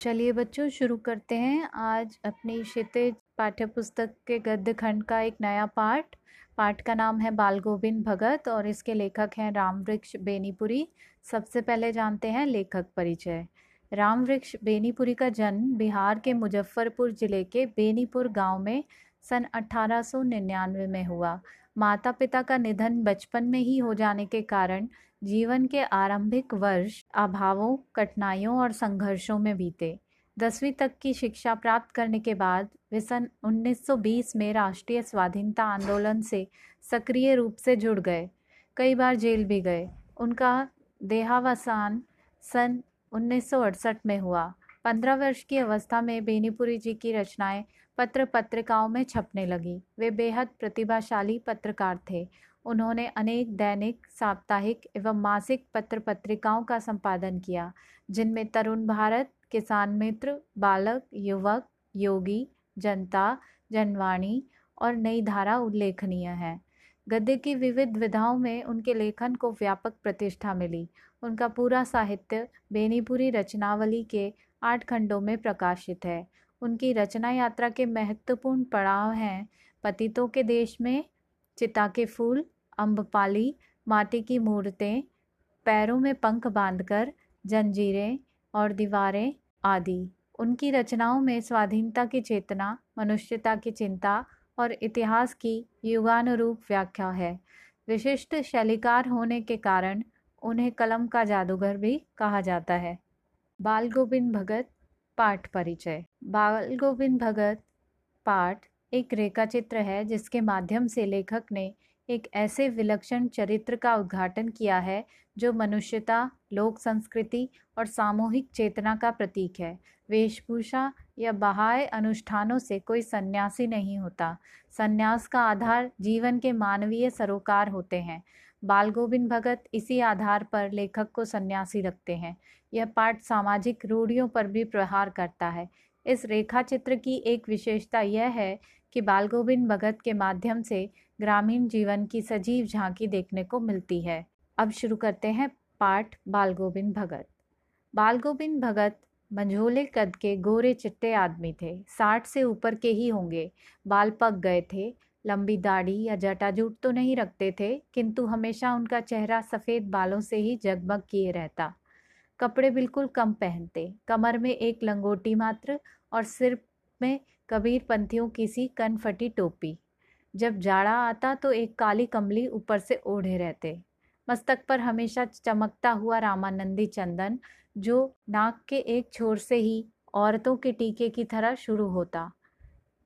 चलिए बच्चों, शुरू करते हैं। आज अपनी क्षितिज पाठ्य पुस्तक के गद्य खंड का एक नया पाठ। पाठ का नाम है बाल गोविंद भगत और इसके लेखक हैं राम वृक्ष बेनीपुरी। सबसे पहले जानते हैं लेखक परिचय। राम वृक्ष बेनीपुरी का जन्म बिहार के मुजफ्फरपुर ज़िले के बेनीपुर गाँव में सन 1899 में हुआ। माता पिता का निधन बचपन में ही हो जाने के कारण जीवन के आरंभिक वर्ष अभावों, कठिनाइयों और संघर्षों में बीते। दसवीं तक की शिक्षा प्राप्त करने के बाद वे सन 1920 में राष्ट्रीय स्वाधीनता आंदोलन से सक्रिय रूप से जुड़ गए। कई बार जेल भी गए। उनका देहावसान सन 1968 में हुआ। पंद्रह वर्ष की अवस्था में बेनीपुरी जी की रचनाएँ पत्र पत्रिकाओं में छपने लगी। वे बेहद प्रतिभाशाली पत्रकार थे। उन्होंने अनेक दैनिक, साप्ताहिक एवं मासिक पत्र पत्रिकाओं का संपादन किया, जिनमें तरुण भारत, किसान मित्र, बालक, युवक, योगी, जनता, जनवाणी और नई धारा उल्लेखनीय है। गद्य की विविध विधाओं में उनके लेखन को व्यापक प्रतिष्ठा मिली। उनका पूरा साहित्य बेनीपुरी रचनावली के आठ खंडों में प्रकाशित है। उनकी रचना यात्रा के महत्वपूर्ण पड़ाव हैं। पतितों के देश में चिता के फूल अम्बपाली माटी की मूर्तें, पैरों में पंख बांधकर, जंजीरें और दीवारें आदि। उनकी रचनाओं में स्वाधीनता की चेतना, मनुष्यता की चिंता और इतिहास की युगानुरूप व्याख्या है। विशिष्ट शैलीकार होने के कारण उन्हें कलम का जादूगर भी कहा जाता है। बाल गोविंद भगत, पाठ परिचय। बाल गोविंद भगत, पाठ एक रेखाचित्र है, जिसके माध्यम से लेखक ने एक ऐसे विलक्षण चरित्र का उद्घाटन किया है, जो मनुष्यता, लोक संस्कृति और सामूहिक चेतना का प्रतीक है। वेशभूषा या बाह्य अनुष्ठानों से कोई सन्यासी नहीं होता। सन्यास का आधार जीवन के मानवीय सरोकार होते हैं। बाल गोविंद भगत इसी आधार पर लेखक को सन्यासी रखते हैं। यह पाठ सामाजिक रूढ़ियों पर भी प्रहार करता है। इस रेखा चित्र की एक विशेषता यह है कि बाल गोविंद भगत के माध्यम से ग्रामीण जीवन की सजीव झांकी देखने को मिलती है। अब शुरू करते हैं पाठ बाल गोविंद भगत। बाल गोविंद भगत मंझोले कद के गोरे चिट्टे आदमी थे। साठ से ऊपर के ही होंगे। बाल पक गए थे। लंबी दाढ़ी या जटाजूट तो नहीं रखते थे, किंतु हमेशा उनका चेहरा सफ़ेद बालों से ही जगमग किए रहता। कपड़े बिल्कुल कम पहनते, कमर में एक लंगोटी मात्र और सिर में कबीर पंथियों की सी कनफटी टोपी। जब जाड़ा आता तो एक काली कमली ऊपर से ओढ़े रहते। मस्तक पर हमेशा चमकता हुआ रामानंदी चंदन, जो नाक के एक छोर से ही औरतों के टीके की तरह शुरू होता।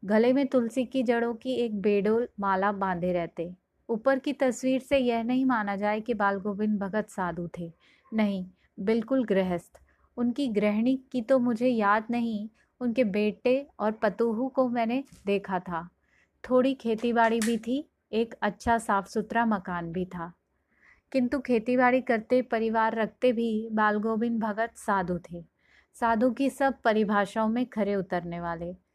गले में तुलसी की जड़ों की एक बेडोल माला बांधे रहते। ऊपर की तस्वीर से यह नहीं माना जाए कि बाल गोविंद भगत साधु थे। नहीं, बिल्कुल गृहस्थ। उनकी गृहिणी की तो मुझे याद नहीं, उनके बेटे और पतूहू को मैंने देखा था। थोड़ी खेतीबाड़ी भी थी, एक अच्छा साफ़ सुथरा मकान भी था। किंतु खेतीबाड़ी करते, परिवार रखते भी बाल गोविंद भगत साधु थे। साधु की सब परिभाषाओं में खरे उतरने वाले।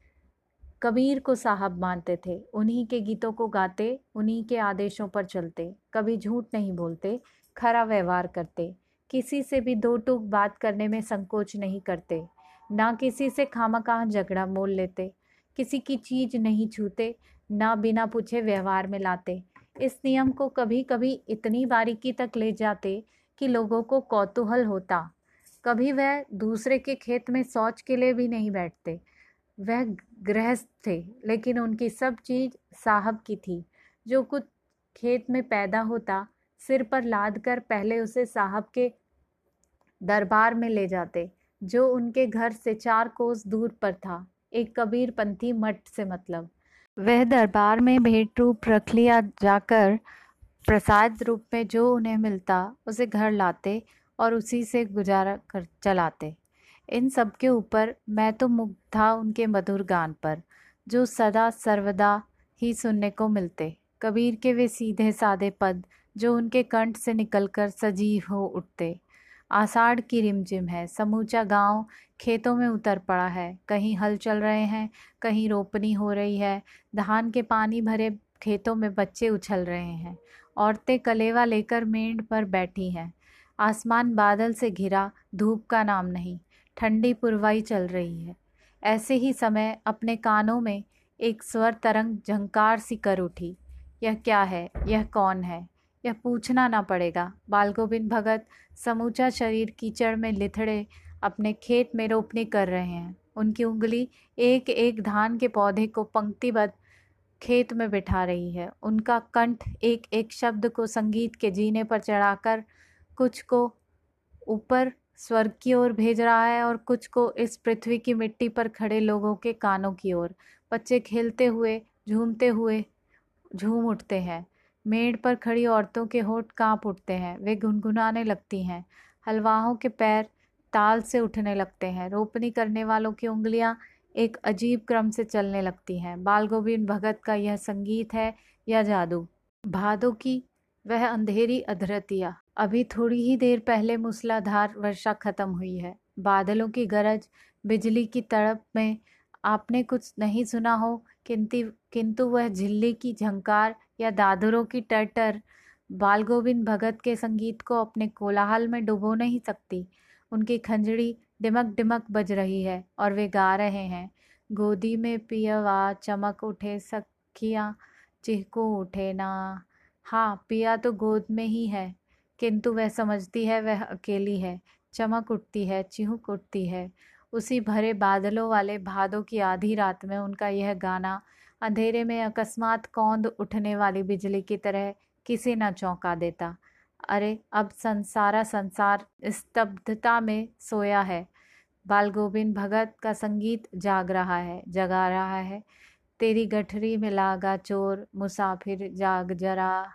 कबीर को साहब मानते थे। उन्हीं के गीतों को गाते, उन्हीं के आदेशों पर चलते, कभी झूठ नहीं बोलते, खरा व्यवहार करते। किसी से भी दो टूक बात करने में संकोच नहीं करते। ना किसी से खामा झगड़ा मोल लेते। किसी की चीज़ नहीं छूते, ना बिना पूछे व्यवहार में लाते। इस नियम को कभी कभी इतनी बारीकी तक ले जाते कि लोगों को कौतूहल होता। कभी वह दूसरे के खेत में शौच के लिए भी नहीं बैठते। वह गृहस्थ थे, लेकिन उनकी सब चीज़ साहब की थी। जो कुछ खेत में पैदा होता, सिर पर लाद कर पहले उसे साहब के दरबार में ले जाते, जो उनके घर से चार कोस दूर पर था। एक कबीर पंथी मठ से मतलब। वह दरबार में भेंट रूप रख लिया जाकर प्रसाद रूप में जो उन्हें मिलता, उसे घर लाते और उसी से गुजारा कर, चलाते। इन सब के ऊपर मैं तो मुग्ध था उनके मधुर गान पर, जो सदा सर्वदा ही सुनने को मिलते। कबीर के वे सीधे सादे पद, जो उनके कंठ से निकलकर सजीव हो उठते। आषाढ़ की रिमझिम है, समूचा गाँव खेतों में उतर पड़ा है। कहीं हल चल रहे हैं, कहीं रोपनी हो रही है। धान के पानी भरे खेतों में बच्चे उछल रहे हैं। औरतें कलेवा लेकर मेंढ पर बैठी हैं। आसमान बादल से घिरा, धूप का नाम नहीं। ठंडी पुरवाई चल रही है। ऐसे ही समय अपने कानों में एक स्वर तरंग झंकार सी कर उठी। यह क्या है? यह कौन है? यह पूछना ना पड़ेगा। बालगोविंद भगत समूचा शरीर कीचड़ में लिथड़े अपने खेत में रोपनी कर रहे हैं। उनकी उंगली एक एक धान के पौधे को पंक्तिबद्ध खेत में बिठा रही है। उनका कंठ एक एक शब्द को संगीत के जीने पर चढ़ाकर कुछ को ऊपर स्वर्ग की ओर भेज रहा है और कुछ को इस पृथ्वी की मिट्टी पर खड़े लोगों के कानों की ओर। बच्चे खेलते हुए, झूमते हुए झूम उठते हैं। मेड़ पर खड़ी औरतों के होठ काँप उठते हैं। वे गुनगुनाने लगती हैं। हलवाहों के पैर ताल से उठने लगते हैं। रोपनी करने वालों की उंगलियाँ एक अजीब क्रम से चलने लगती हैं। बाल गोविंद भगत का यह संगीत है या जादू? भादों की वह अंधेरी अधरतिया। अभी थोड़ी ही देर पहले मूसलाधार वर्षा खत्म हुई है। बादलों की गरज, बिजली की तड़प में आपने कुछ नहीं सुना हो, किंतु किंतु वह झिल्ली की झंकार या दादरों की टटर बालगोविंद भगत के संगीत को अपने कोलाहल में डुबो नहीं सकती। उनकी खंजड़ी डिमक डिमक बज रही है और वे गा रहे हैं। गोदी में पियवा चमक उठे, सखियाँ, चिहकू उठे ना। हाँ पिया तो गोद में ही है। किंतु वह समझती है, वह अकेली है, चमक उठती है, चिहुक उठती है। उसी भरे बादलों वाले भादों की आधी रात में उनका यह गाना अंधेरे में अकस्मात कौंद उठने वाली बिजली की तरह किसी न चौंका देता। अरे, अब संसारा संसार स्तब्धता में सोया है। बाल गोविंद भगत का संगीत जाग रहा है, जगा रहा है। तेरी गठरी में लागा चोर, मुसाफिर जाग जरा।